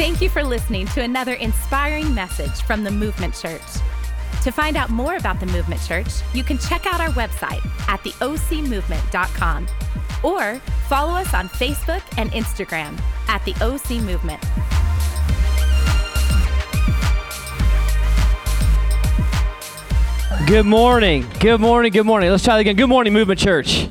Thank you for listening to another inspiring message from the Movement Church. To find out more about the Movement Church, you can check out our website at theocmovement.com or follow us on Facebook and Instagram at the OC Movement. Good morning. Good morning. Good morning. Let's try that again. Good morning, Movement Church.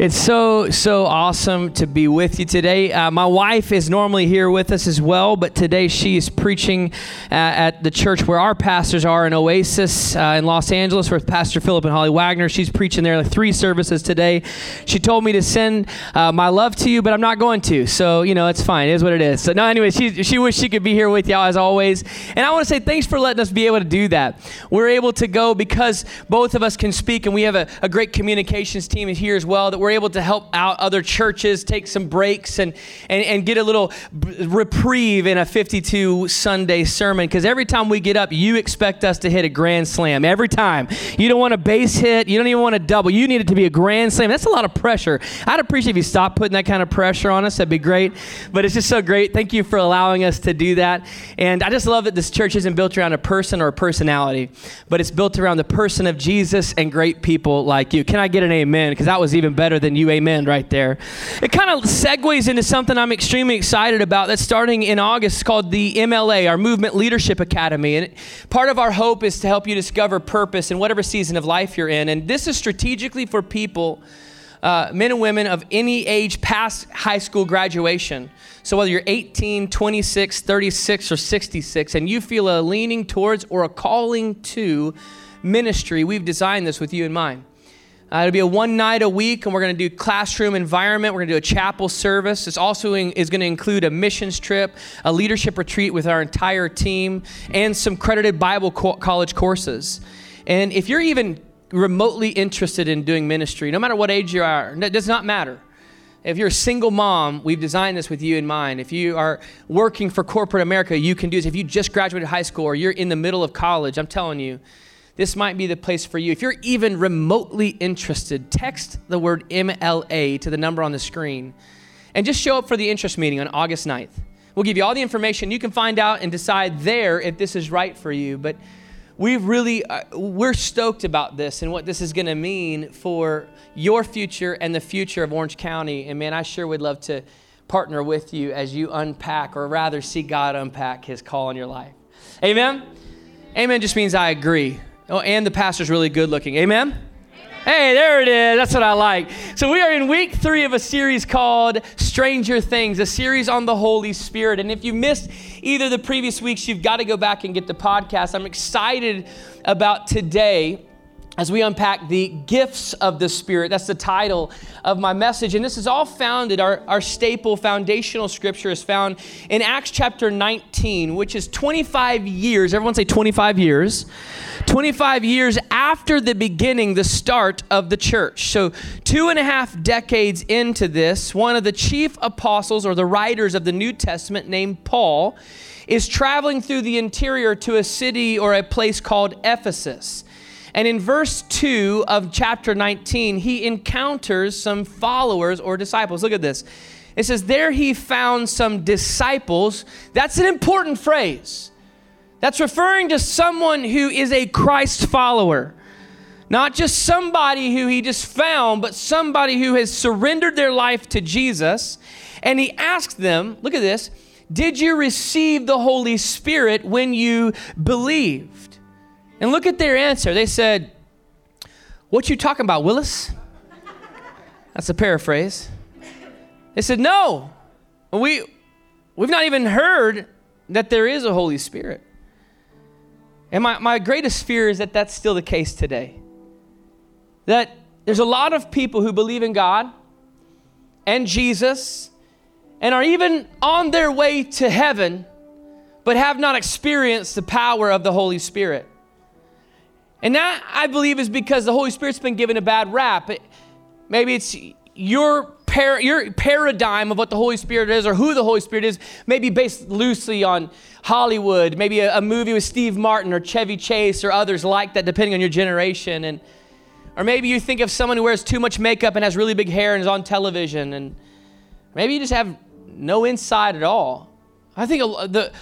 It's so, so awesome to be with you today. Uh, my wife is normally here with us as well, but today she is preaching uh, at the church where our pastors are in Oasis uh, in Los Angeles with Pastor Philip and Holly Wagner. She's preaching there like three services today. She told me to send uh, my love to you, but I'm not going to. So, you know, it's fine. It is what it is. So, no, anyway, she, she wished she could be here with y'all as always. And I want to say thanks for letting us be able to do that. We're able to go because both of us can speak, and we have a, a great communications team here as well that we're we're able to help out other churches take some breaks and, and, and get a little reprieve in a 52 Sunday sermon. Because every time we get up, you expect us to hit a grand slam. Every time. You don't want a base hit. You don't even want a double. You need it to be a grand slam. That's a lot of pressure. I'd appreciate if you stop putting that kind of pressure on us. That'd be great. But it's just so great. Thank you for allowing us to do that. And I just love that this church isn't built around a person or a personality, but it's built around the person of Jesus and great people like you. Can I get an amen? Because that was even better than you amen right there. It kind of segues into something I'm extremely excited about that's starting in August called the MLA, our Movement Leadership Academy. And part of our hope is to help you discover purpose in whatever season of life you're in. And this is strategically for people. Uh, men and women of any age past high school graduation. So, whether you're 18, 26, 36, or 66, and you feel a leaning towards or a calling to ministry, we've designed this with you in mind. Uh, it'll be a one night a week, and we're going to do classroom environment. We're going to do a chapel service. This also in, is going to include a missions trip, a leadership retreat with our entire team, and some credited Bible co- college courses. And if you're even remotely interested in doing ministry, no matter what age you are, it does not matter. If you're a single mom, we've designed this with you in mind. If you are working for corporate America, you can do this. If you just graduated high school or you're in the middle of college, I'm telling you, this might be the place for you. If you're even remotely interested, text the word MLA to the number on the screen and just show up for the interest meeting on August 9th. We'll give you all the information. You can find out and decide there if this is right for you. But we really, uh, we're stoked about this and what this is going to mean for your future and the future of Orange County. And man, I sure would love to partner with you as you unpack, or rather see God unpack his call on your life. Amen? Amen just means I agree. Oh, and the pastor's really good looking. Amen? Hey, there it is. That's what I like. So, we are in week three of a series called Stranger Things, a series on the Holy Spirit. And if you missed either the previous weeks, you've got to go back and get the podcast. I'm excited about today as we unpack the gifts of the Spirit. That's the title of my message. And this is all founded, our, our staple foundational scripture is found in Acts chapter 19, which is 25 years, everyone say 25 years, 25 years after the beginning, the start of the church. So, two and a half decades into this, one of the chief apostles or the writers of the New Testament named Paul is traveling through the interior to a city or a place called Ephesus. And in verse 2 of chapter 19, he encounters some followers or disciples. Look at this. It says, There he found some disciples. That's an important phrase. That's referring to someone who is a Christ follower. Not just somebody who he just found, but somebody who has surrendered their life to Jesus. And he asked them, look at this, did you receive the Holy Spirit when you believed? And look at their answer. They said, What you talking about, Willis? That's a paraphrase. They said, No. We we've not even heard that there is a Holy Spirit. And my, my greatest fear is that that's still the case today. That there's a lot of people who believe in God and Jesus and are even on their way to heaven, but have not experienced the power of the Holy Spirit. And that, I believe, is because the Holy Spirit's been given a bad rap. maybe it's your, par- your paradigm of what the Holy Spirit is or who the Holy Spirit is, maybe based loosely on Hollywood, maybe a, a movie with Steve Martin or Chevy Chase or others like that, depending on your generation. And, or maybe you think of someone who wears too much makeup and has really big hair and is on television. And maybe you just have no insight at all I think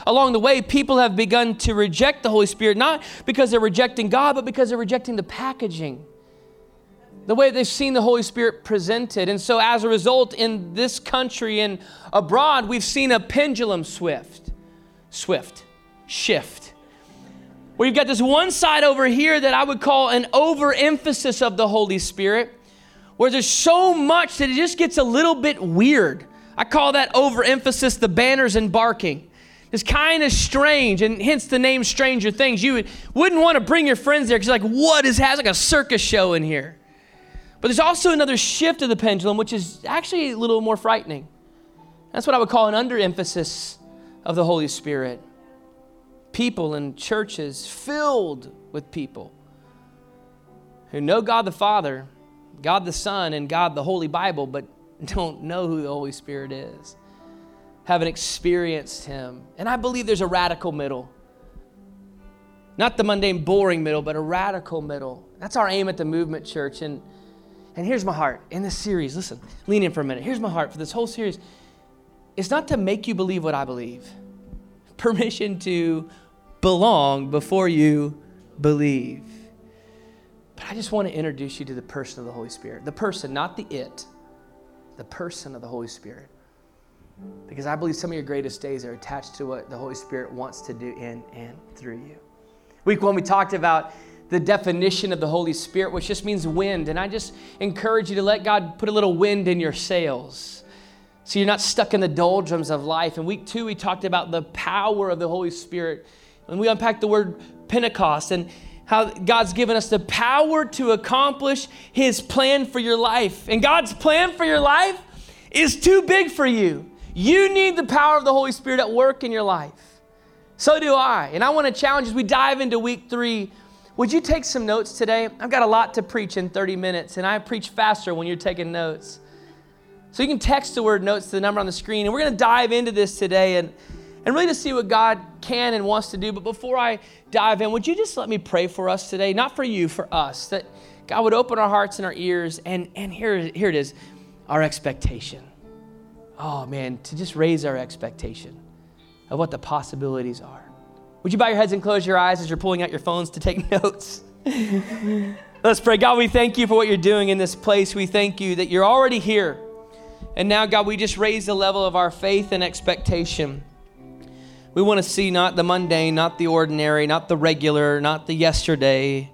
along the way, people have begun to reject the Holy Spirit, not because they're rejecting God, but because they're rejecting the packaging, the way they've seen the Holy Spirit presented. And so, as a result, in this country and abroad, we've seen a pendulum swift, swift, shift. Where you've got this one side over here that I would call an overemphasis of the Holy Spirit, where there's so much that it just gets a little bit weird. I call that overemphasis the banners and barking. It's kind of strange, and hence the name Stranger Things. You would, wouldn't want to bring your friends there because, like, what is has like a circus show in here? But there's also another shift of the pendulum, which is actually a little more frightening. That's what I would call an underemphasis of the Holy Spirit. People and churches filled with people who know God the Father, God the Son, and God the Holy Bible, but don't know who the Holy Spirit is, haven't experienced Him. And I believe there's a radical middle. Not the mundane, boring middle, but a radical middle. That's our aim at the movement church. And, and here's my heart in this series. Listen, lean in for a minute. Here's my heart for this whole series. It's not to make you believe what I believe, permission to belong before you believe. But I just want to introduce you to the person of the Holy Spirit. The person, not the it the person of the Holy Spirit. Because I believe some of your greatest days are attached to what the Holy Spirit wants to do in and through you. Week one, we talked about the definition of the Holy Spirit, which just means wind. And I just encourage you to let God put a little wind in your sails so you're not stuck in the doldrums of life. In week two, we talked about the power of the Holy Spirit. And we unpacked the word Pentecost and how God's given us the power to accomplish His plan for your life. And God's plan for your life is too big for you. You need the power of the Holy Spirit at work in your life. So do I. And I want to challenge as we dive into week three. Would you take some notes today? I've got a lot to preach in 30 minutes, and I preach faster when you're taking notes. So you can text the word notes to the number on the screen, and we're going to dive into this today. And and really to see what God can and wants to do. But before I dive in, would you just let me pray for us today? Not for you, for us, that God would open our hearts and our ears. And, and here, here it is our expectation. Oh, man, to just raise our expectation of what the possibilities are. Would you bow your heads and close your eyes as you're pulling out your phones to take notes? Let's pray. God, we thank you for what you're doing in this place. We thank you that you're already here. And now, God, we just raise the level of our faith and expectation. We want to see not the mundane, not the ordinary, not the regular, not the yesterday,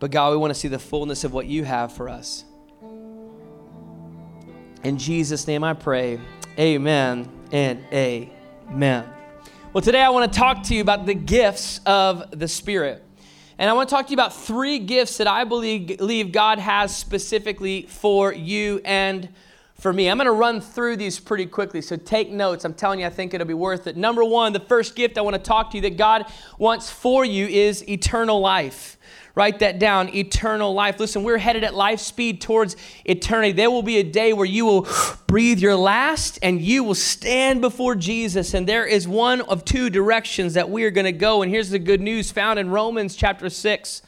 but God, we want to see the fullness of what you have for us. In Jesus' name I pray. Amen and amen. Well, today I want to talk to you about the gifts of the Spirit. And I want to talk to you about three gifts that I believe God has specifically for you and for me. I'm going to run through these pretty quickly, so take notes. I'm telling you, I think it'll be worth it. Number one, the first gift I want to talk to you that God wants for you is eternal life. Write that down eternal life. Listen, we're headed at life speed towards eternity. There will be a day where you will breathe your last and you will stand before Jesus. And there is one of two directions that we are going to go. And here's the good news found in Romans chapter 6,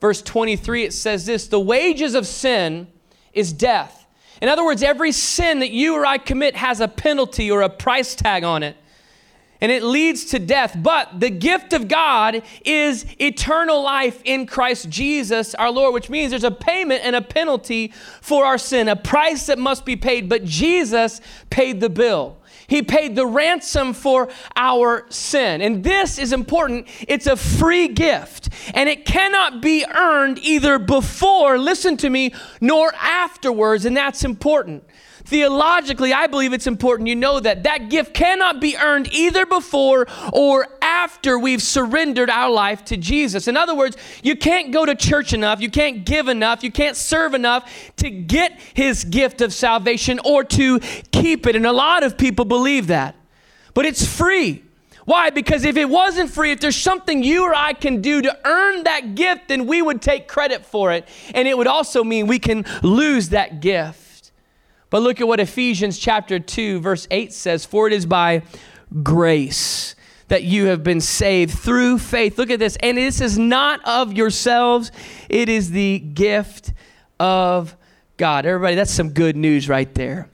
verse 23. It says this The wages of sin is death. In other words, every sin that you or I commit has a penalty or a price tag on it. And it leads to death. But the gift of God is eternal life in Christ Jesus our Lord, which means there's a payment and a penalty for our sin, a price that must be paid. But Jesus paid the bill. He paid the ransom for our sin. And this is important. It's a free gift, and it cannot be earned either before, listen to me, nor afterwards. And that's important. Theologically, I believe it's important you know that that gift cannot be earned either before or after we've surrendered our life to Jesus. In other words, you can't go to church enough, you can't give enough, you can't serve enough to get his gift of salvation or to keep it. And a lot of people believe that. But it's free. Why? Because if it wasn't free, if there's something you or I can do to earn that gift, then we would take credit for it. And it would also mean we can lose that gift. But look at what Ephesians chapter 2 verse 8 says, "For it is by grace that you have been saved through faith." Look at this. And this is not of yourselves, it is the gift of God. Everybody, that's some good news right there.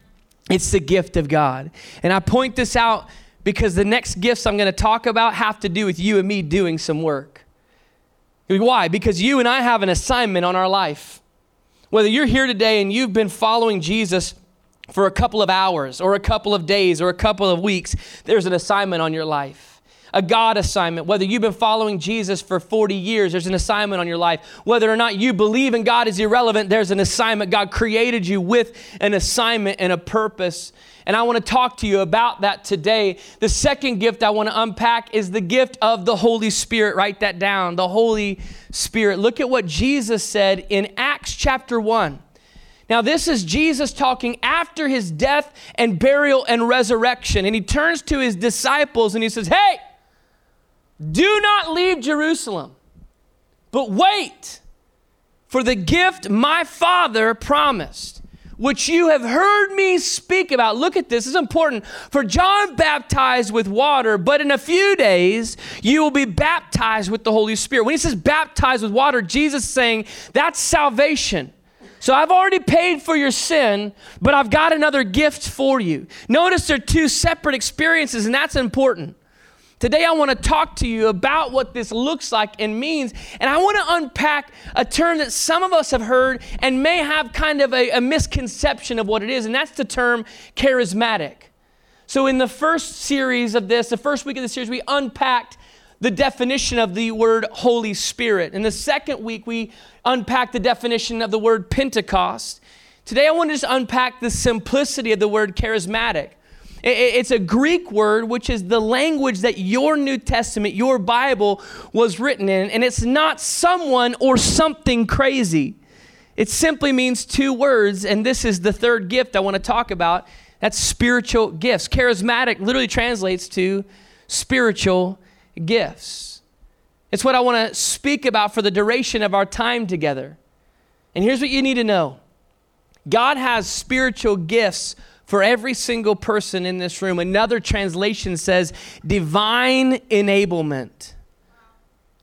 It's the gift of God. And I point this out because the next gifts I'm going to talk about have to do with you and me doing some work. Why? Because you and I have an assignment on our life. Whether you're here today and you've been following Jesus for a couple of hours or a couple of days or a couple of weeks, there's an assignment on your life a God assignment. Whether you've been following Jesus for 40 years, there's an assignment on your life. Whether or not you believe in God is irrelevant, there's an assignment. God created you with an assignment and a purpose. And I want to talk to you about that today. The second gift I want to unpack is the gift of the Holy Spirit. Write that down. The Holy Spirit. Look at what Jesus said in Acts chapter 1. Now, this is Jesus talking after his death and burial and resurrection. And he turns to his disciples and he says, Hey, do not leave Jerusalem, but wait for the gift my Father promised, which you have heard me speak about. Look at this, this is important. For John baptized with water, but in a few days you will be baptized with the Holy Spirit. When he says baptized with water, Jesus is saying that's salvation. So I've already paid for your sin, but I've got another gift for you. Notice they're two separate experiences, and that's important. Today, I want to talk to you about what this looks like and means. And I want to unpack a term that some of us have heard and may have kind of a, a, misconception of what it is, and that's the term charismatic. So, in the first series of this, the first week of the series, we unpacked the definition of the word Holy Spirit. In the second week, we unpacked the definition of the word Pentecost. Today, I want to just unpack the simplicity of the word charismatic. It's a Greek word, which is the language that your New Testament, your Bible, was written in. And it's not someone or something crazy. It simply means two words. And this is the third gift I want to talk about. That's spiritual gifts. Charismatic literally translates to spiritual gifts. It's what I want to speak about for the duration of our time together. And here's what you need to know God has spiritual gifts for every single person in this room. Another translation says divine enablement.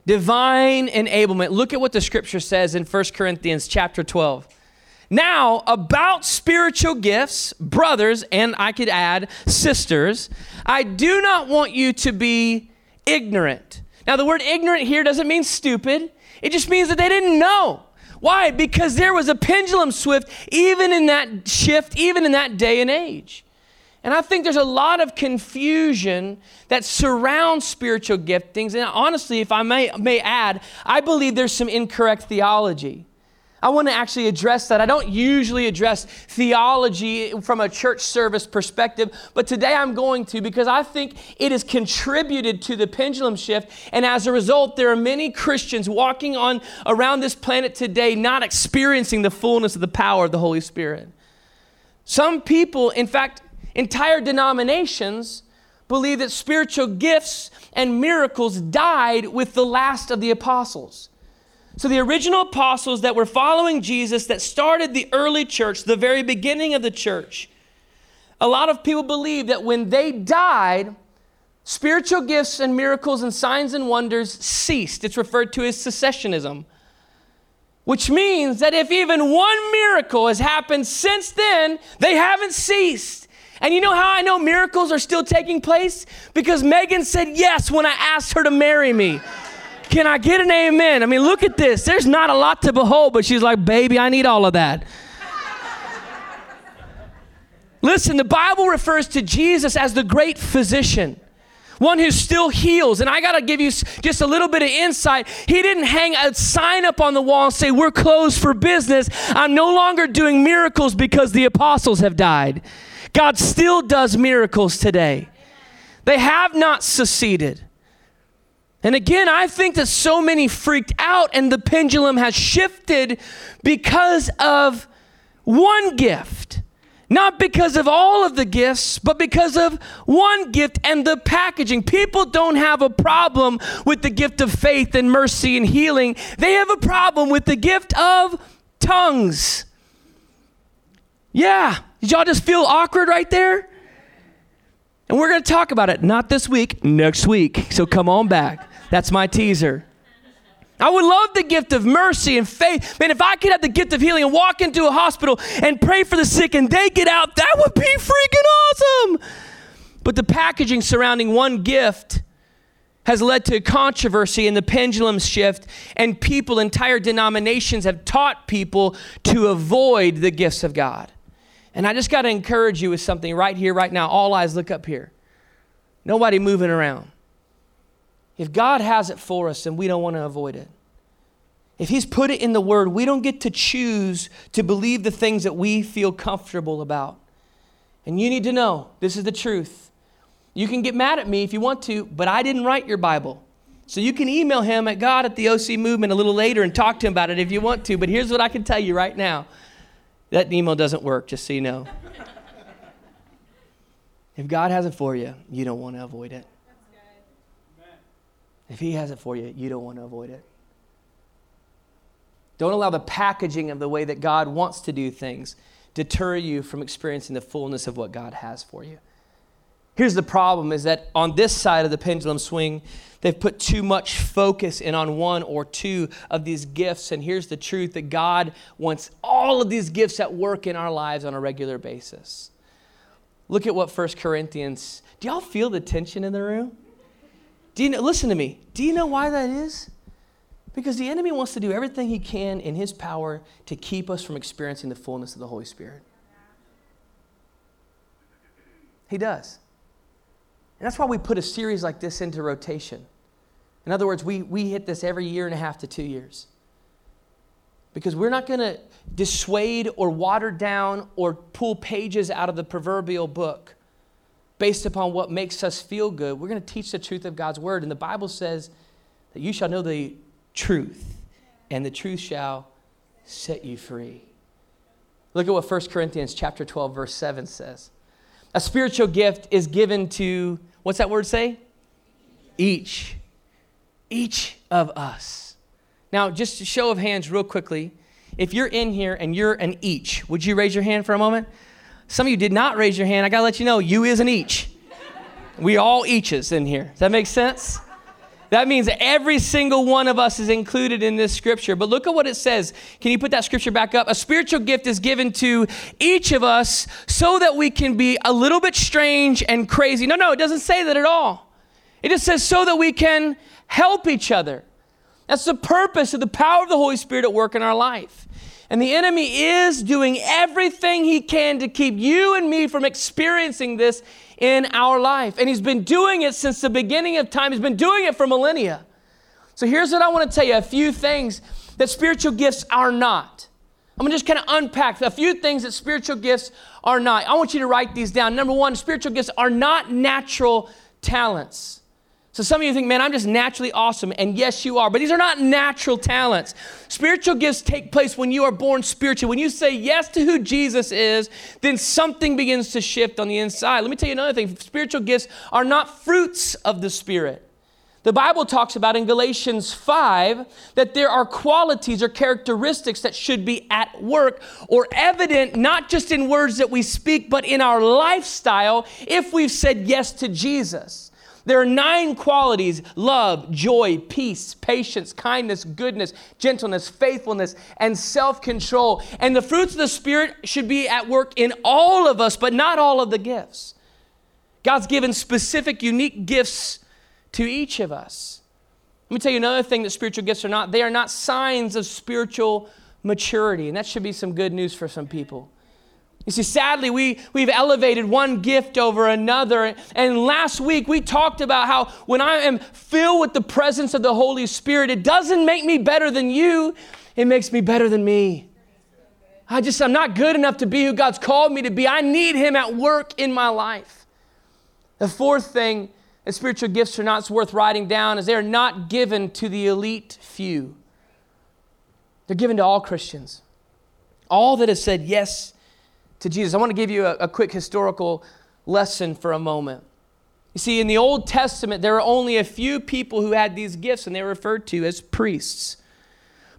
Divine enablement. Look at what the scripture says in 1 Corinthians chapter 12. Now, about spiritual gifts, brothers, and I could add sisters, I do not want you to be ignorant. Now, the word ignorant here doesn't mean stupid, it just means that they didn't know. Why? Because there was a pendulum swift even in that shift, even in that day and age. And I think there's a lot of confusion that surrounds spiritual giftings. And honestly, if I may, may add, I believe there's some incorrect theology. I want to actually address that. I don't usually address theology from a church service perspective, but today I'm going to because I think it has contributed to the pendulum shift. And as a result, there are many Christians walking on around this planet today not experiencing the fullness of the power of the Holy Spirit. Some people, in fact, entire denominations, believe that spiritual gifts and miracles died with the last of the apostles. So, the original apostles that were following Jesus, that started the early church, the very beginning of the church, a lot of people believe that when they died, spiritual gifts and miracles and signs and wonders ceased. It's referred to as cessationism, which means that if even one miracle has happened since then, they haven't ceased. And you know how I know miracles are still taking place? Because Megan said yes when I asked her to marry me. Can I get an amen? I mean, look at this. There's not a lot to behold, but she's like, baby, I need all of that. Listen, the Bible refers to Jesus as the great physician, one who still heals. And I got to give you just a little bit of insight. He didn't hang a sign up on the wall and say, We're closed for business. I'm no longer doing miracles because the apostles have died. God still does miracles today. They have not seceded. And again, I think that so many freaked out and the pendulum has shifted because of one gift. Not because of all of the gifts, but because of one gift and the packaging. People don't have a problem with the gift of faith and mercy and healing, they have a problem with the gift of tongues. Yeah, did y'all just feel awkward right there? And we're going to talk about it, not this week, next week. So come on back. That's my teaser. I would love the gift of mercy and faith. Man, if I could have the gift of healing and walk into a hospital and pray for the sick and they get out, that would be freaking awesome. But the packaging surrounding one gift has led to controversy and the pendulum shift, and people, entire denominations have taught people to avoid the gifts of God. And I just got to encourage you with something right here, right now. All eyes look up here. Nobody moving around. If God has it for us, then we don't want to avoid it. If He's put it in the Word, we don't get to choose to believe the things that we feel comfortable about. And you need to know this is the truth. You can get mad at me if you want to, but I didn't write your Bible. So you can email him at God at the OC Movement a little later and talk to him about it if you want to. But here's what I can tell you right now that email doesn't work, just so you know. if God has it for you, you don't want to avoid it. If He has it for you, you don't want to avoid it. Don't allow the packaging of the way that God wants to do things deter you from experiencing the fullness of what God has for you. Here's the problem is that on this side of the pendulum swing, they've put too much focus in on one or two of these gifts. And here's the truth that God wants all of these gifts at work in our lives on a regular basis. Look at what 1 Corinthians, do y'all feel the tension in the room? Do you know, listen to me. Do you know why that is? Because the enemy wants to do everything he can in his power to keep us from experiencing the fullness of the Holy Spirit. He does. And that's why we put a series like this into rotation. In other words, we, we hit this every year and a half to two years. Because we're not going to dissuade or water down or pull pages out of the proverbial book based upon what makes us feel good. We're going to teach the truth of God's word. And the Bible says that you shall know the truth, and the truth shall set you free. Look at what 1 Corinthians chapter 12 verse 7 says. A spiritual gift is given to, what's that word say? Each. Each of us. Now, just a show of hands, real quickly. If you're in here and you're an each, would you raise your hand for a moment? Some of you did not raise your hand. I got to let you know, you is an each. We all eaches in here. Does that make sense? That means every single one of us is included in this scripture. But look at what it says. Can you put that scripture back up? A spiritual gift is given to each of us so that we can be a little bit strange and crazy. No, no, it doesn't say that at all. It just says so that we can help each other. That's the purpose of the power of the Holy Spirit at work in our life. And the enemy is doing everything he can to keep you and me from experiencing this in our life. And He's been doing it since the beginning of time, He's been doing it for millennia. So here's what I want to tell you a few things that spiritual gifts are not. I'm to just kind of unpack a few things that spiritual gifts are not. I want you to write these down. Number one, spiritual gifts are not natural talents. So some of you think, man, I'm just naturally awesome. And yes, you are. But these are not natural talents. Spiritual gifts take place when you are born spiritual. When you say yes to who Jesus is, then something begins to shift on the inside. Let me tell you another thing spiritual gifts are not fruits of the Spirit. The Bible talks about in Galatians 5 that there are qualities or characteristics that should be at work or evident not just in words that we speak, but in our lifestyle if we've said yes to Jesus. There are nine qualities love, joy, peace, patience, kindness, goodness, gentleness, faithfulness, and self control. And the fruits of the Spirit should be at work in all of us, but not all of the gifts. God's given specific, unique gifts to each of us. Let me tell you another thing that spiritual gifts are not. They are not signs of spiritual maturity. And that should be some good news for some people. You see, sadly, we, we've elevated one gift over another. And last week we talked about how when I am filled with the presence of the Holy Spirit, it doesn't make me better than you, it makes me better than me. I just, I'm not good enough to be who God's called me to be. I need Him at work in my life. The fourth thing that spiritual gifts are not worth writing down is they're not given to the elite few, they're given to all Christians. All that have said yes to Jesus. I want to give you a, a quick historical lesson for a moment. You see, in the Old Testament, there are only a few people who had these gifts, and they were referred to as priests.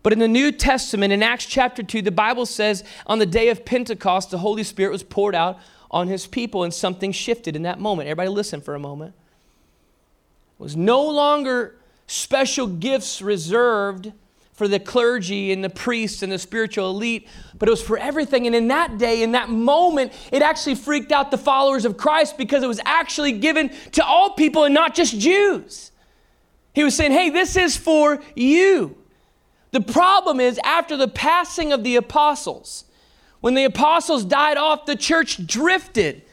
But in the New Testament, in Acts chapter 2, the Bible says on the day of Pentecost, the Holy Spirit was poured out on his people, and something shifted in that moment. Everybody, listen for a moment. It was no longer special gifts reserved for the clergy and the priests and the spiritual elite, but it was for everything. And in that day, in that moment, it actually freaked out the followers of Christ because it was actually given to all people and not just Jews. He was saying, hey, this is for you. The problem is, after the passing of the apostles, when the apostles died off, the church drifted.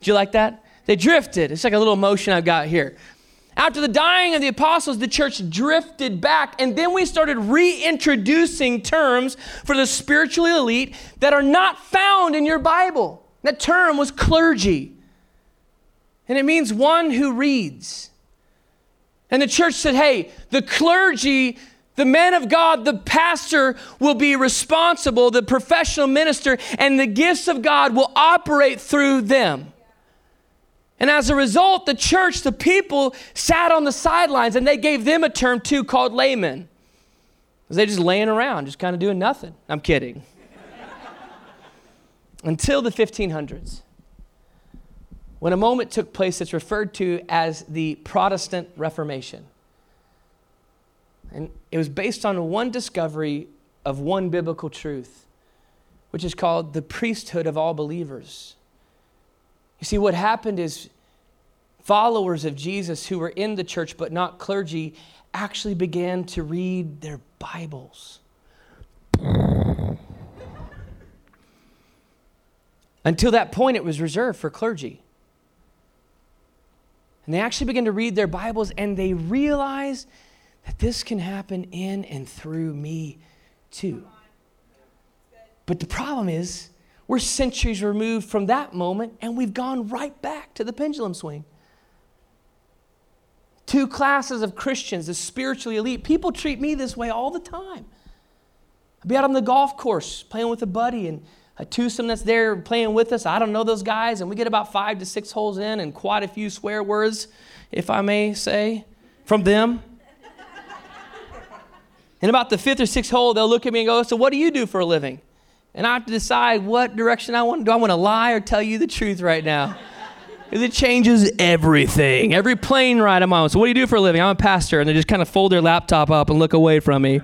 Do you like that? They drifted. It's like a little motion I've got here. After the dying of the apostles, the church drifted back, and then we started reintroducing terms for the spiritually elite that are not found in your Bible. That term was clergy, and it means one who reads. And the church said, hey, the clergy, the man of God, the pastor will be responsible, the professional minister, and the gifts of God will operate through them. And as a result, the church, the people sat on the sidelines and they gave them a term too called laymen. Because they just laying around, just kind of doing nothing. I'm kidding. Until the 1500s, when a moment took place that's referred to as the Protestant Reformation. And it was based on one discovery of one biblical truth, which is called the priesthood of all believers. You see, what happened is followers of Jesus who were in the church but not clergy actually began to read their Bibles. Until that point, it was reserved for clergy. And they actually began to read their Bibles and they realized that this can happen in and through me too. But the problem is, we're centuries removed from that moment, and we've gone right back to the pendulum swing. Two classes of Christians, the spiritually elite. People treat me this way all the time. I'll be out on the golf course playing with a buddy, and a twosome that's there playing with us. I don't know those guys, and we get about five to six holes in, and quite a few swear words, if I may say, from them. and about the fifth or sixth hole, they'll look at me and go, So, what do you do for a living? And I have to decide what direction I want. Do I want to lie or tell you the truth right now? Because it changes everything. Every plane ride I'm on. So, what do you do for a living? I'm a pastor. And they just kind of fold their laptop up and look away from me.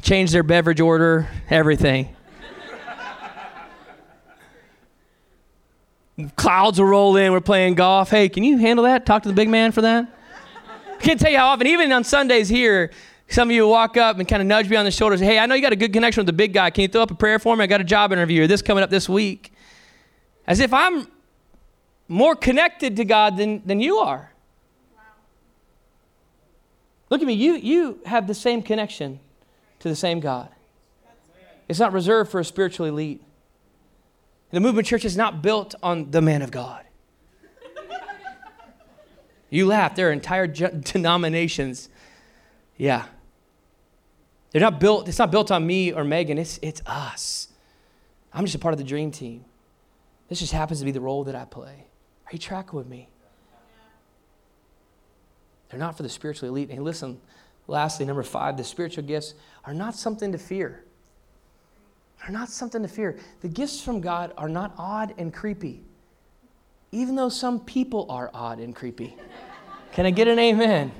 Change their beverage order, everything. Clouds will roll in. We're playing golf. Hey, can you handle that? Talk to the big man for that. I can't tell you how often, even on Sundays here, some of you walk up and kind of nudge me on the shoulder say, Hey, I know you got a good connection with the big guy. Can you throw up a prayer for me? I got a job interview or this coming up this week. As if I'm more connected to God than, than you are. Wow. Look at me. You, you have the same connection to the same God. It's not reserved for a spiritual elite. The movement church is not built on the man of God. You laugh. There are entire denominations. Yeah. They're not built, it's not built on me or Megan, it's, it's us. I'm just a part of the dream team. This just happens to be the role that I play. Are you tracking with me? They're not for the spiritual elite. And listen, lastly, number five, the spiritual gifts are not something to fear. They're not something to fear. The gifts from God are not odd and creepy, even though some people are odd and creepy. Can I get an amen?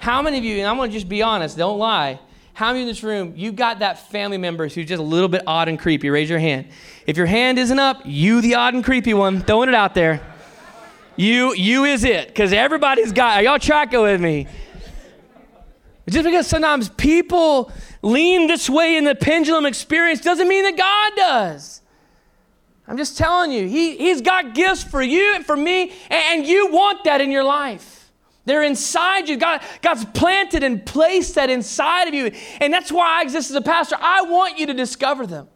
How many of you, and I'm going to just be honest, don't lie. How many in this room, you got that family member who's just a little bit odd and creepy? Raise your hand. If your hand isn't up, you the odd and creepy one, throwing it out there. You, you is it, because everybody's got, are y'all tracking with me? Just because sometimes people lean this way in the pendulum experience doesn't mean that God does. I'm just telling you, he, He's got gifts for you and for me, and, and you want that in your life. They're inside you. God, God's planted and placed that inside of you. And that's why I exist as a pastor. I want you to discover them,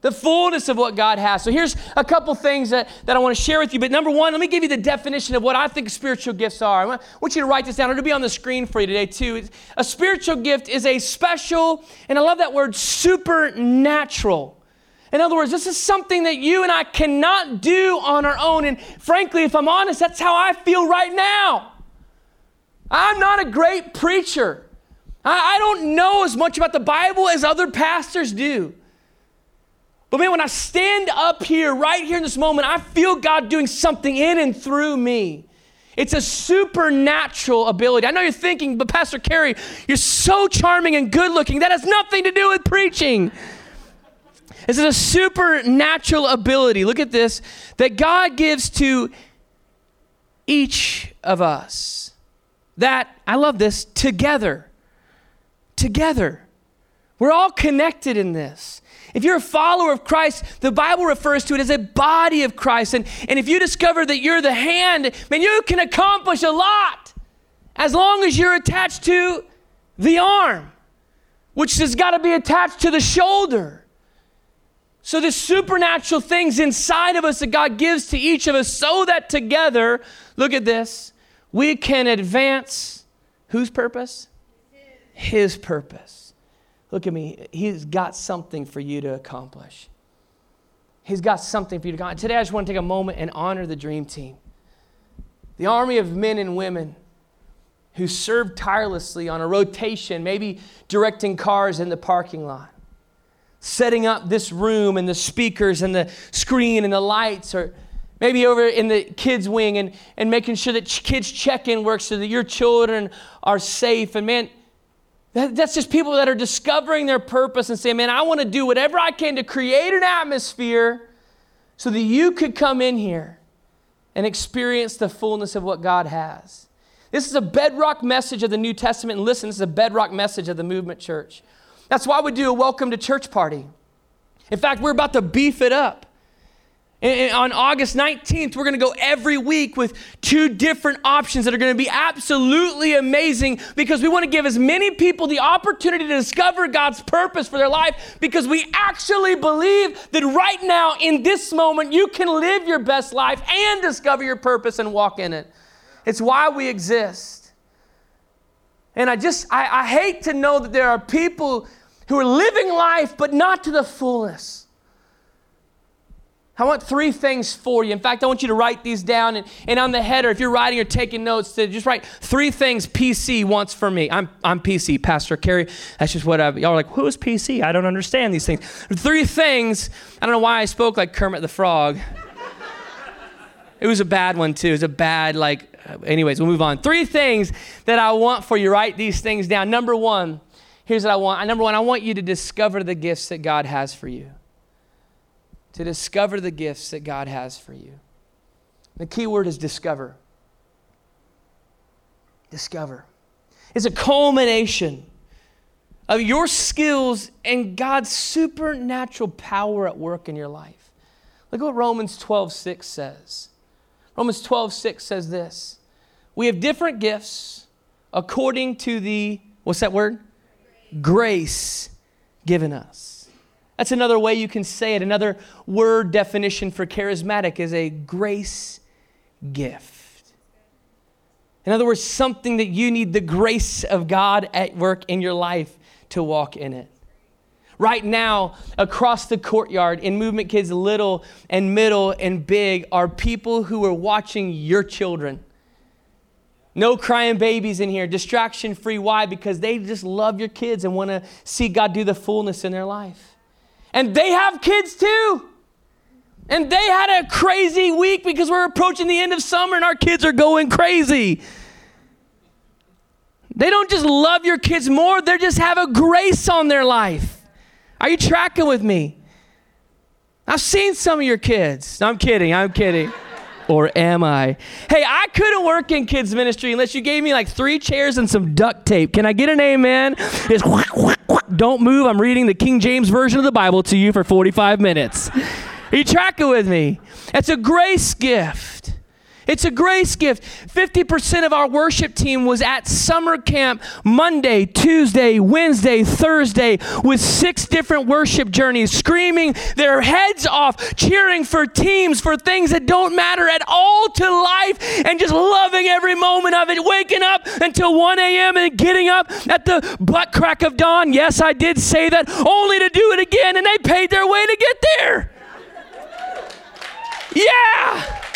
the fullness of what God has. So here's a couple things that, that I want to share with you. But number one, let me give you the definition of what I think spiritual gifts are. I want you to write this down. It'll be on the screen for you today, too. A spiritual gift is a special, and I love that word, supernatural. In other words, this is something that you and I cannot do on our own. And frankly, if I'm honest, that's how I feel right now. I'm not a great preacher. I, I don't know as much about the Bible as other pastors do. But man, when I stand up here, right here in this moment, I feel God doing something in and through me. It's a supernatural ability. I know you're thinking, but Pastor Carey, you're so charming and good looking. That has nothing to do with preaching. This is a supernatural ability. Look at this that God gives to each of us. That, I love this, together. Together. We're all connected in this. If you're a follower of Christ, the Bible refers to it as a body of Christ. And, and if you discover that you're the hand, man, you can accomplish a lot as long as you're attached to the arm, which has got to be attached to the shoulder. So, the supernatural things inside of us that God gives to each of us so that together, look at this, we can advance whose purpose? His purpose. Look at me. He's got something for you to accomplish. He's got something for you to accomplish. Today, I just want to take a moment and honor the dream team. The army of men and women who served tirelessly on a rotation, maybe directing cars in the parking lot, setting up this room and the speakers and the screen and the lights, or maybe over in the kids' wing and, and making sure that kids' check in works so that your children are safe. And man, that, that's just people that are discovering their purpose and saying, man, I want to do whatever I can to create an atmosphere so that you could come in here and experience the fullness of what God has. This is a bedrock message of the New Testament. And listen, this is a bedrock message of the movement church. That's why we do a welcome to church party. In fact, we're about to beef it up. And on August 19th, we're going to go every week with two different options that are going to be absolutely amazing because we want to give as many people the opportunity to discover God's purpose for their life because we actually believe that right now, in this moment, you can live your best life and discover your purpose and walk in it. It's why we exist. And I just, I, I hate to know that there are people who are living life but not to the fullest. I want three things for you. In fact, I want you to write these down. And, and on the header, if you're writing or taking notes, to just write three things PC wants for me. I'm, I'm PC, Pastor Carey. That's just what I've, y'all are like, who is PC? I don't understand these things. Three things. I don't know why I spoke like Kermit the Frog. it was a bad one, too. It was a bad, like, uh, anyways, we'll move on. Three things that I want for you. Write these things down. Number one, here's what I want. Number one, I want you to discover the gifts that God has for you to discover the gifts that God has for you. The key word is discover. Discover. It's a culmination of your skills and God's supernatural power at work in your life. Look at what Romans 12 6 says. Romans 12 6 says this We have different gifts according to the, what's that word? Grace given us. That's another way you can say it. Another word definition for charismatic is a grace gift. In other words, something that you need the grace of God at work in your life to walk in it. Right now, across the courtyard in Movement Kids Little and Middle and Big are people who are watching your children. No crying babies in here, distraction free. Why? Because they just love your kids and want to see God do the fullness in their life. And they have kids too. And they had a crazy week because we're approaching the end of summer and our kids are going crazy. They don't just love your kids more, they just have a grace on their life. Are you tracking with me? I've seen some of your kids. No, I'm kidding, I'm kidding. Or am I? Hey, I couldn't work in kids ministry unless you gave me like three chairs and some duct tape. Can I get an amen? It's don't move. I'm reading the King James Version of the Bible to you for 45 minutes. Are you tracking with me? It's a grace gift. It's a grace gift. 50% of our worship team was at summer camp Monday, Tuesday, Wednesday, Thursday with six different worship journeys, screaming their heads off, cheering for teams, for things that don't matter at all to life, and just loving every moment of it, waking up until 1 a.m. and getting up at the butt crack of dawn. Yes, I did say that, only to do it again, and they paid their way to get there. Yeah!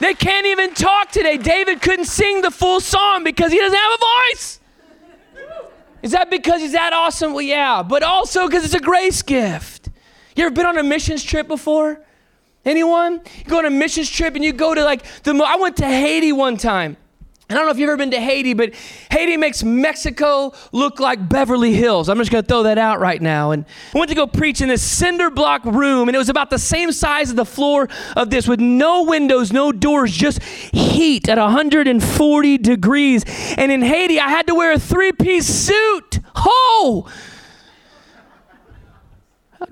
They can't even talk today. David couldn't sing the full song because he doesn't have a voice. Is that because he's that awesome? Well, yeah, but also because it's a grace gift. You ever been on a missions trip before? Anyone? You go on a missions trip and you go to like the. I went to Haiti one time. I don't know if you've ever been to Haiti, but Haiti makes Mexico look like Beverly Hills. I'm just going to throw that out right now. And I went to go preach in this cinder block room, and it was about the same size as the floor of this, with no windows, no doors, just heat at 140 degrees. And in Haiti, I had to wear a three piece suit. Oh!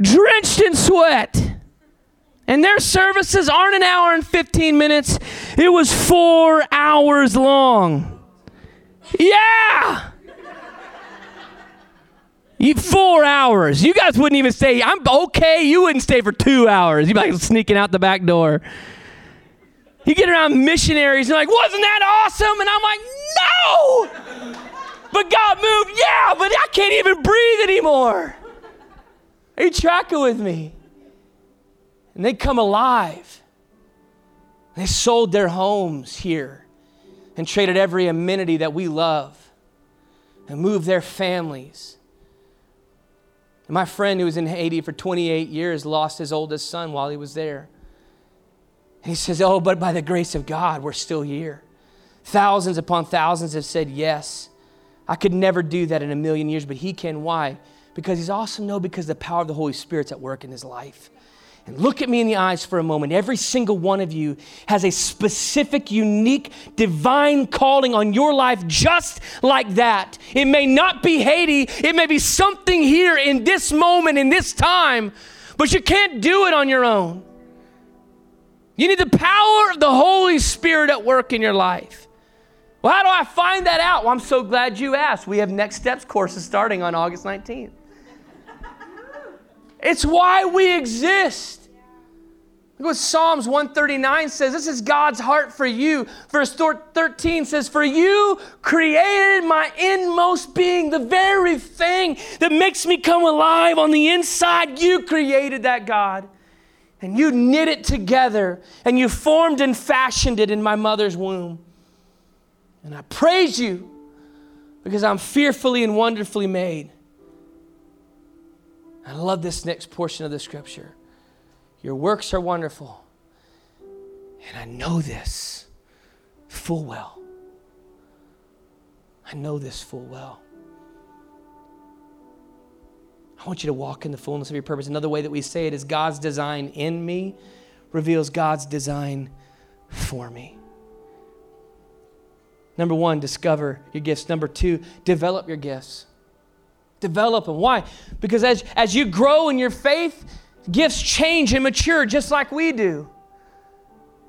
Drenched in sweat. And their services aren't an hour and 15 minutes, it was four hours long. Yeah! You, four hours. You guys wouldn't even stay. I'm okay. You wouldn't stay for two hours. You'd be like sneaking out the back door. You get around missionaries and like, wasn't that awesome? And I'm like, no! But God moved. Yeah, but I can't even breathe anymore. Are you tracking with me? And they come alive. They sold their homes here and traded every amenity that we love and moved their families. And my friend who was in Haiti for 28 years lost his oldest son while he was there. And he says, Oh, but by the grace of God, we're still here. Thousands upon thousands have said yes. I could never do that in a million years, but he can. Why? Because he's awesome? No, because the power of the Holy Spirit's at work in his life. And look at me in the eyes for a moment. Every single one of you has a specific, unique, divine calling on your life just like that. It may not be Haiti, it may be something here in this moment, in this time, but you can't do it on your own. You need the power of the Holy Spirit at work in your life. Well, how do I find that out? Well, I'm so glad you asked. We have Next Steps courses starting on August 19th. It's why we exist. Look what Psalms 139 says. This is God's heart for you. Verse 13 says, For you created my inmost being, the very thing that makes me come alive on the inside. You created that, God. And you knit it together, and you formed and fashioned it in my mother's womb. And I praise you because I'm fearfully and wonderfully made. I love this next portion of the scripture. Your works are wonderful. And I know this full well. I know this full well. I want you to walk in the fullness of your purpose. Another way that we say it is God's design in me reveals God's design for me. Number one, discover your gifts. Number two, develop your gifts. Develop them. Why? Because as, as you grow in your faith, gifts change and mature just like we do.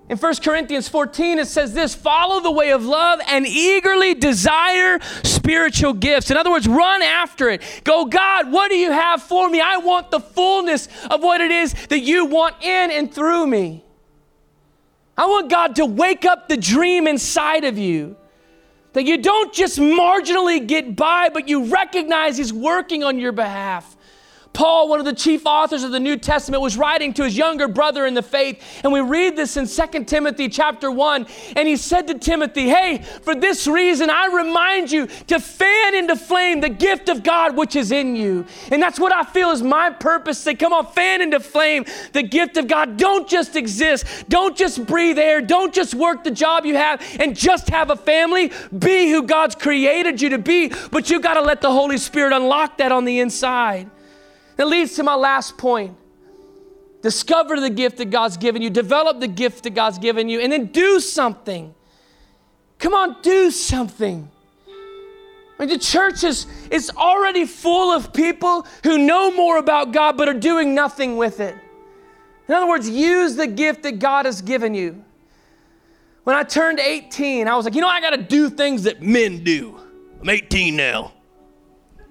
In 1 Corinthians 14, it says this follow the way of love and eagerly desire spiritual gifts. In other words, run after it. Go, God, what do you have for me? I want the fullness of what it is that you want in and through me. I want God to wake up the dream inside of you. That you don't just marginally get by, but you recognize He's working on your behalf. Paul, one of the chief authors of the New Testament, was writing to his younger brother in the faith. And we read this in 2 Timothy chapter 1. And he said to Timothy, Hey, for this reason, I remind you to fan into flame the gift of God which is in you. And that's what I feel is my purpose. Say, come on, fan into flame the gift of God. Don't just exist. Don't just breathe air. Don't just work the job you have and just have a family. Be who God's created you to be. But you got to let the Holy Spirit unlock that on the inside. That leads to my last point. Discover the gift that God's given you, develop the gift that God's given you, and then do something. Come on, do something. I mean, the church is, is already full of people who know more about God but are doing nothing with it. In other words, use the gift that God has given you. When I turned 18, I was like, you know, I got to do things that men do. I'm 18 now.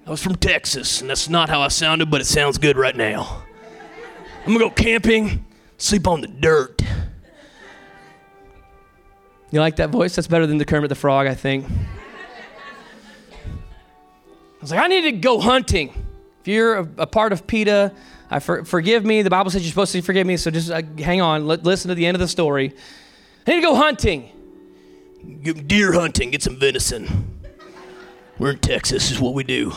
I was from Texas, and that's not how I sounded, but it sounds good right now. I'm gonna go camping, sleep on the dirt. You like that voice? That's better than the Kermit the Frog, I think. I was like, I need to go hunting. If you're a, a part of PETA, I for, forgive me. The Bible says you're supposed to forgive me, so just uh, hang on. Let, listen to the end of the story. I need to go hunting. Deer hunting, get some venison. We're in Texas, is what we do.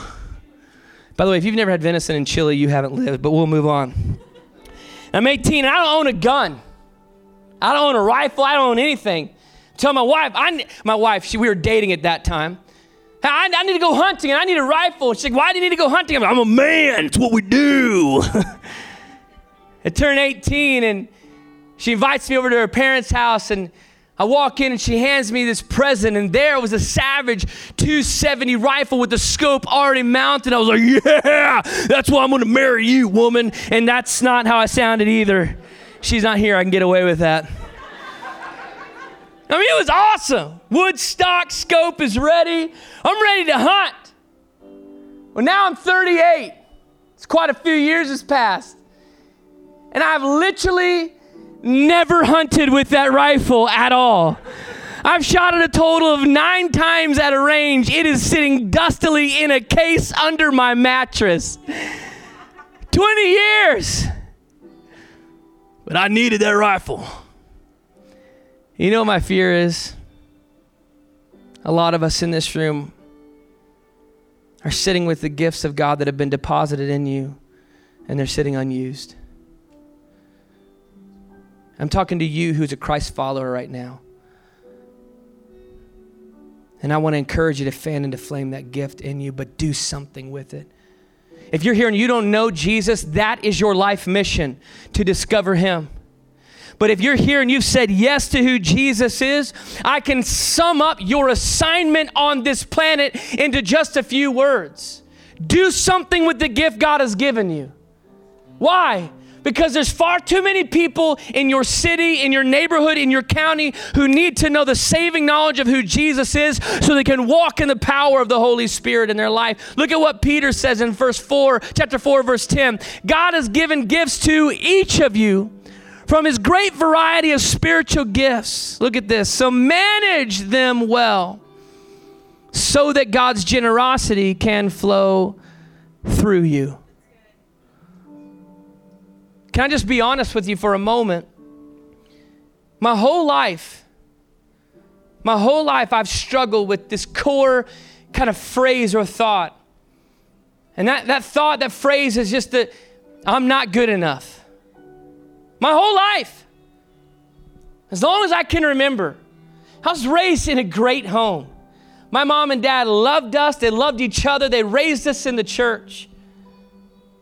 By the way, if you've never had venison in chili, you haven't lived, but we'll move on. I'm 18 and I don't own a gun. I don't own a rifle. I don't own anything. Tell my wife, I, my wife, she, we were dating at that time. I, I need to go hunting and I need a rifle. She's like, why do you need to go hunting? I'm, like, I'm a man. It's what we do. I turn 18 and she invites me over to her parents' house and I walk in and she hands me this present, and there was a Savage 270 rifle with the scope already mounted. I was like, yeah, that's why I'm gonna marry you, woman. And that's not how I sounded either. She's not here, I can get away with that. I mean, it was awesome. Woodstock scope is ready. I'm ready to hunt. Well, now I'm 38. It's quite a few years has passed. And I've literally never hunted with that rifle at all. I've shot it a total of nine times at a range. It is sitting dustily in a case under my mattress. 20 years. But I needed that rifle. You know what my fear is? A lot of us in this room are sitting with the gifts of God that have been deposited in you, and they're sitting unused. I'm talking to you who's a Christ follower right now. And I want to encourage you to fan into flame that gift in you, but do something with it. If you're here and you don't know Jesus, that is your life mission to discover Him. But if you're here and you've said yes to who Jesus is, I can sum up your assignment on this planet into just a few words. Do something with the gift God has given you. Why? Because there's far too many people in your city, in your neighborhood, in your county who need to know the saving knowledge of who Jesus is so they can walk in the power of the Holy Spirit in their life. Look at what Peter says in verse 4, chapter 4, verse 10. God has given gifts to each of you from his great variety of spiritual gifts. Look at this. So manage them well so that God's generosity can flow through you. Can I just be honest with you for a moment? My whole life, my whole life, I've struggled with this core kind of phrase or thought. And that, that thought, that phrase is just that I'm not good enough. My whole life. As long as I can remember. I was raised in a great home. My mom and dad loved us, they loved each other, they raised us in the church.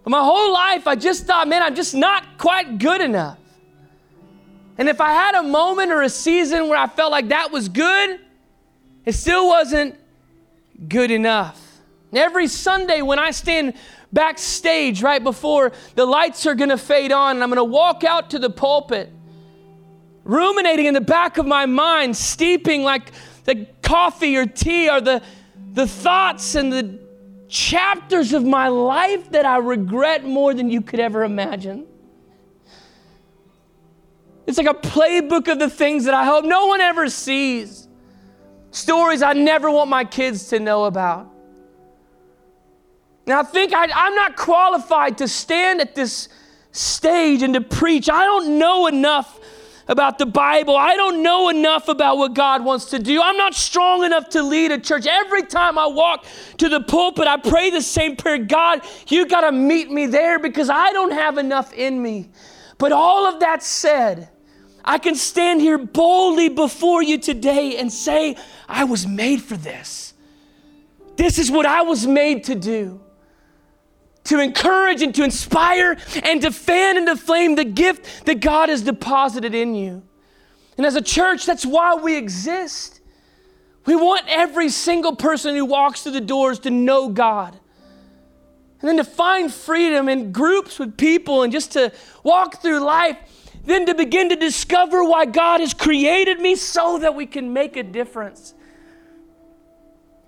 My whole life, I just thought, man, I'm just not quite good enough. And if I had a moment or a season where I felt like that was good, it still wasn't good enough. Every Sunday when I stand backstage right before the lights are going to fade on, and I'm going to walk out to the pulpit, ruminating in the back of my mind, steeping like the coffee or tea or the, the thoughts and the chapters of my life that I regret more than you could ever imagine. It's like a playbook of the things that I hope no one ever sees. Stories I never want my kids to know about. Now, I think I, I'm not qualified to stand at this stage and to preach. I don't know enough about the Bible. I don't know enough about what God wants to do. I'm not strong enough to lead a church. Every time I walk to the pulpit, I pray the same prayer God, you got to meet me there because I don't have enough in me. But all of that said, I can stand here boldly before you today and say, I was made for this. This is what I was made to do to encourage and to inspire and to fan and to flame the gift that God has deposited in you. And as a church, that's why we exist. We want every single person who walks through the doors to know God. And then to find freedom in groups with people and just to walk through life. Then to begin to discover why God has created me so that we can make a difference.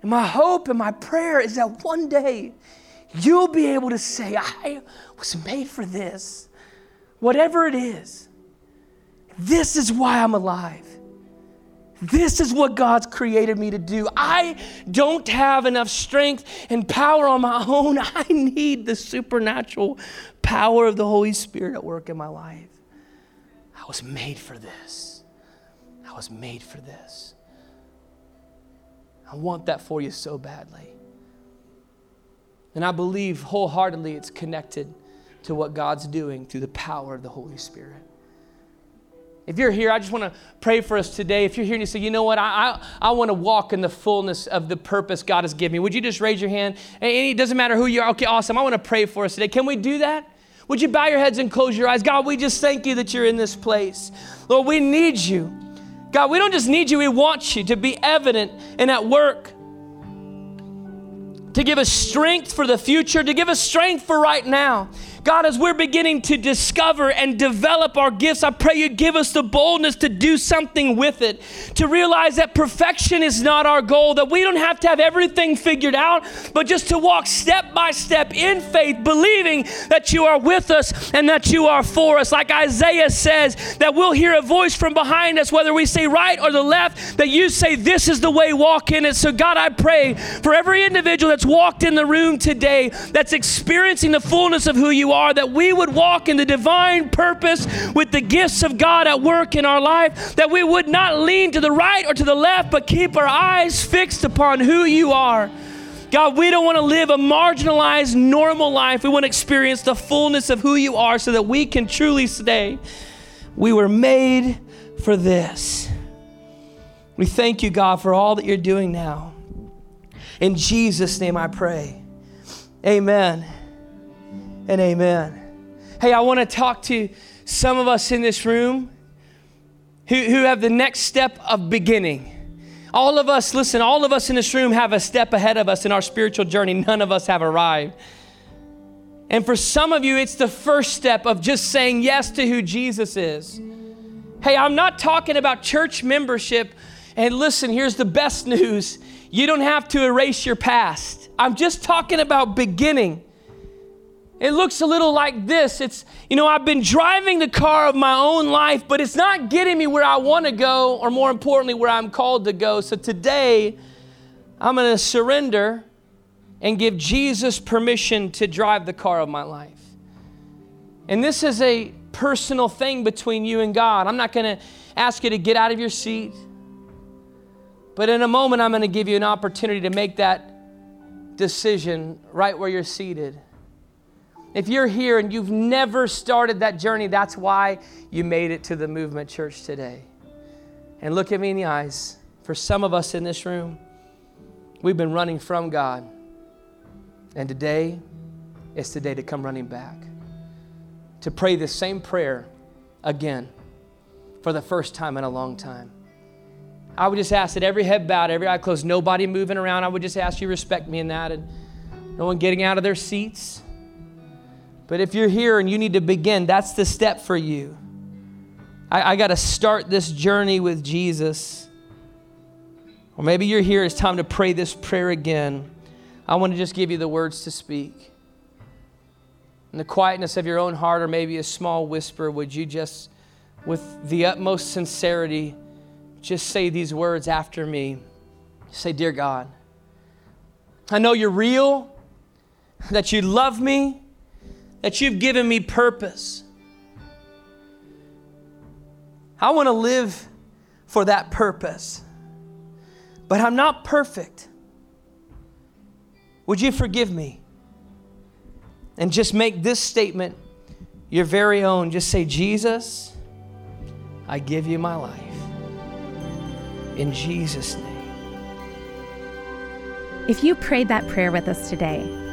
And my hope and my prayer is that one day you'll be able to say, I was made for this. Whatever it is, this is why I'm alive. This is what God's created me to do. I don't have enough strength and power on my own. I need the supernatural power of the Holy Spirit at work in my life. I was made for this. I was made for this. I want that for you so badly. And I believe wholeheartedly it's connected to what God's doing through the power of the Holy Spirit. If you're here, I just want to pray for us today. If you're here and you say, you know what, I, I, I want to walk in the fullness of the purpose God has given me, would you just raise your hand? And it doesn't matter who you are. Okay, awesome. I want to pray for us today. Can we do that? Would you bow your heads and close your eyes? God, we just thank you that you're in this place. Lord, we need you. God, we don't just need you, we want you to be evident and at work to give us strength for the future, to give us strength for right now. God, as we're beginning to discover and develop our gifts, I pray you'd give us the boldness to do something with it, to realize that perfection is not our goal, that we don't have to have everything figured out, but just to walk step by step in faith, believing that you are with us and that you are for us. Like Isaiah says, that we'll hear a voice from behind us, whether we say right or the left, that you say, This is the way, walk in it. So, God, I pray for every individual that's walked in the room today that's experiencing the fullness of who are, that we would walk in the divine purpose with the gifts of God at work in our life, that we would not lean to the right or to the left, but keep our eyes fixed upon who you are. God, we don't want to live a marginalized, normal life. We want to experience the fullness of who you are so that we can truly say, We were made for this. We thank you, God, for all that you're doing now. In Jesus' name I pray. Amen and amen. Hey, I want to talk to some of us in this room who, who have the next step of beginning. All of us, listen, all of us in this room have a step ahead of us in our spiritual journey. None of us have arrived. And for some of you, it's the first step of just saying yes to who Jesus is. Hey, I'm not talking about church membership. And listen, here's the best news you don't have to erase your past. I'm just talking about beginning. It looks a little like this. It's, you know, I've been driving the car of my own life, but it's not getting me where I want to go, or more importantly, where I'm called to go. So today, I'm going to surrender and give Jesus permission to drive the car of my life. And this is a personal thing between you and God. I'm not going to ask you to get out of your seat, but in a moment, I'm going to give you an opportunity to make that decision right where you're seated. If you're here and you've never started that journey, that's why you made it to the movement church today. And look at me in the eyes. For some of us in this room, we've been running from God. And today is the day to come running back. To pray the same prayer again for the first time in a long time. I would just ask that every head bowed, every eye closed, nobody moving around. I would just ask you respect me in that and no one getting out of their seats. But if you're here and you need to begin, that's the step for you. I, I got to start this journey with Jesus. Or maybe you're here, it's time to pray this prayer again. I want to just give you the words to speak. In the quietness of your own heart, or maybe a small whisper, would you just, with the utmost sincerity, just say these words after me? Say, Dear God, I know you're real, that you love me, that you've given me purpose. I want to live for that purpose, but I'm not perfect. Would you forgive me? And just make this statement your very own. Just say, Jesus, I give you my life. In Jesus' name. If you prayed that prayer with us today,